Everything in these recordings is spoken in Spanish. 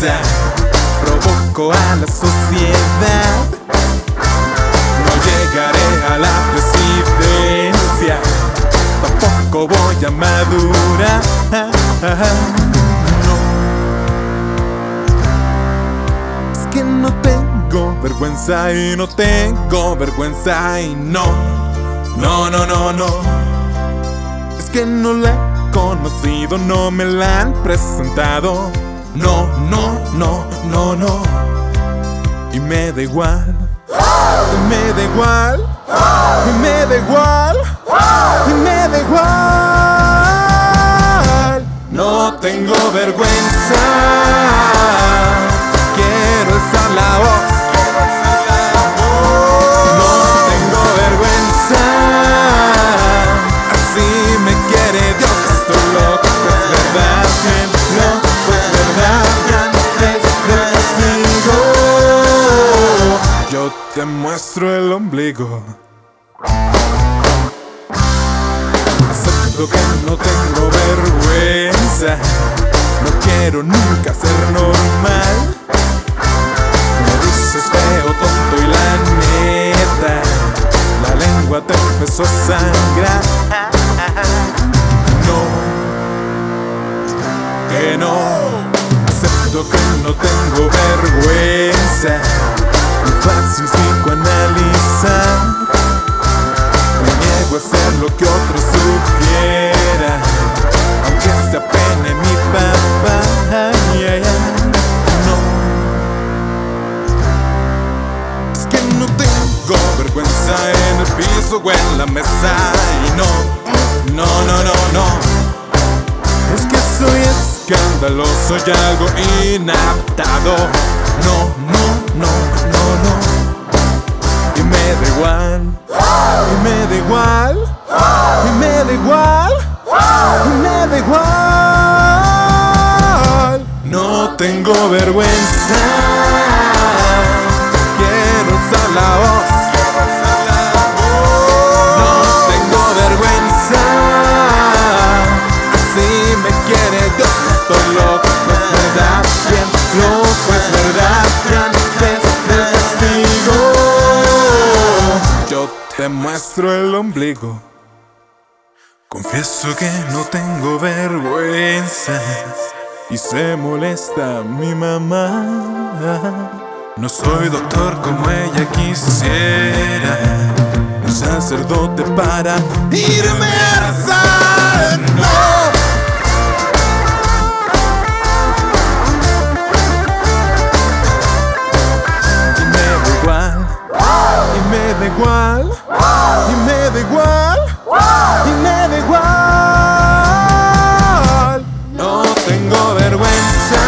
provoco a la sociedad. No llegaré a la presidencia, tampoco voy a madurar. No. Es que no tengo vergüenza y no tengo vergüenza y no. No, no, no, no. Es que no la he conocido, no me la han presentado. No, no, no, no, no. Y me da igual. Y me da igual. Y me da igual. Y me da igual. No tengo vergüenza. Ombligo. Acepto que no tengo vergüenza. No quiero nunca ser normal. Me dices feo, tonto y la neta. La lengua te empezó a sangrar. No, que no. Acepto que no tengo vergüenza. Lo que otros sugieran. Aunque se apene mi papá. No. Es que no tengo vergüenza en el piso o en la mesa. Y no, no, no, no, no. Es que soy escandaloso y algo inadaptado. No, no, no, no, no. Y me da igual. Y me da igual. Y me da igual. Y me da igual. No tengo vergüenza. Quiero usar la voz. No tengo vergüenza. Así me quiere Dios. Estoy loco, es verdad. Bien loco, es verdad. Yo te muestro el ombligo. Confieso que no tengo vergüenza y se molesta mi mamá. No soy doctor como ella quisiera, un sacerdote para irme a rezar. No. Y me da igual, y me da igual, y me da igual, y me da igual. No tengo vergüenza,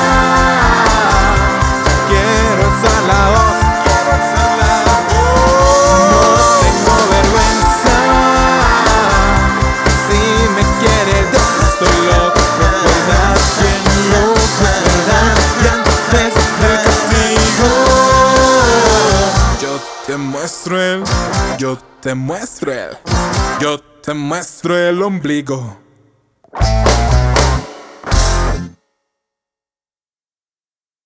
quiero alzar la voz. No tengo vergüenza, así me quiere Dios. Estoy loco, verdad, bien loco, es verdad, y antes del castigo. Yo te muestro el, yo te muestro el, yo te muestro el ombligo.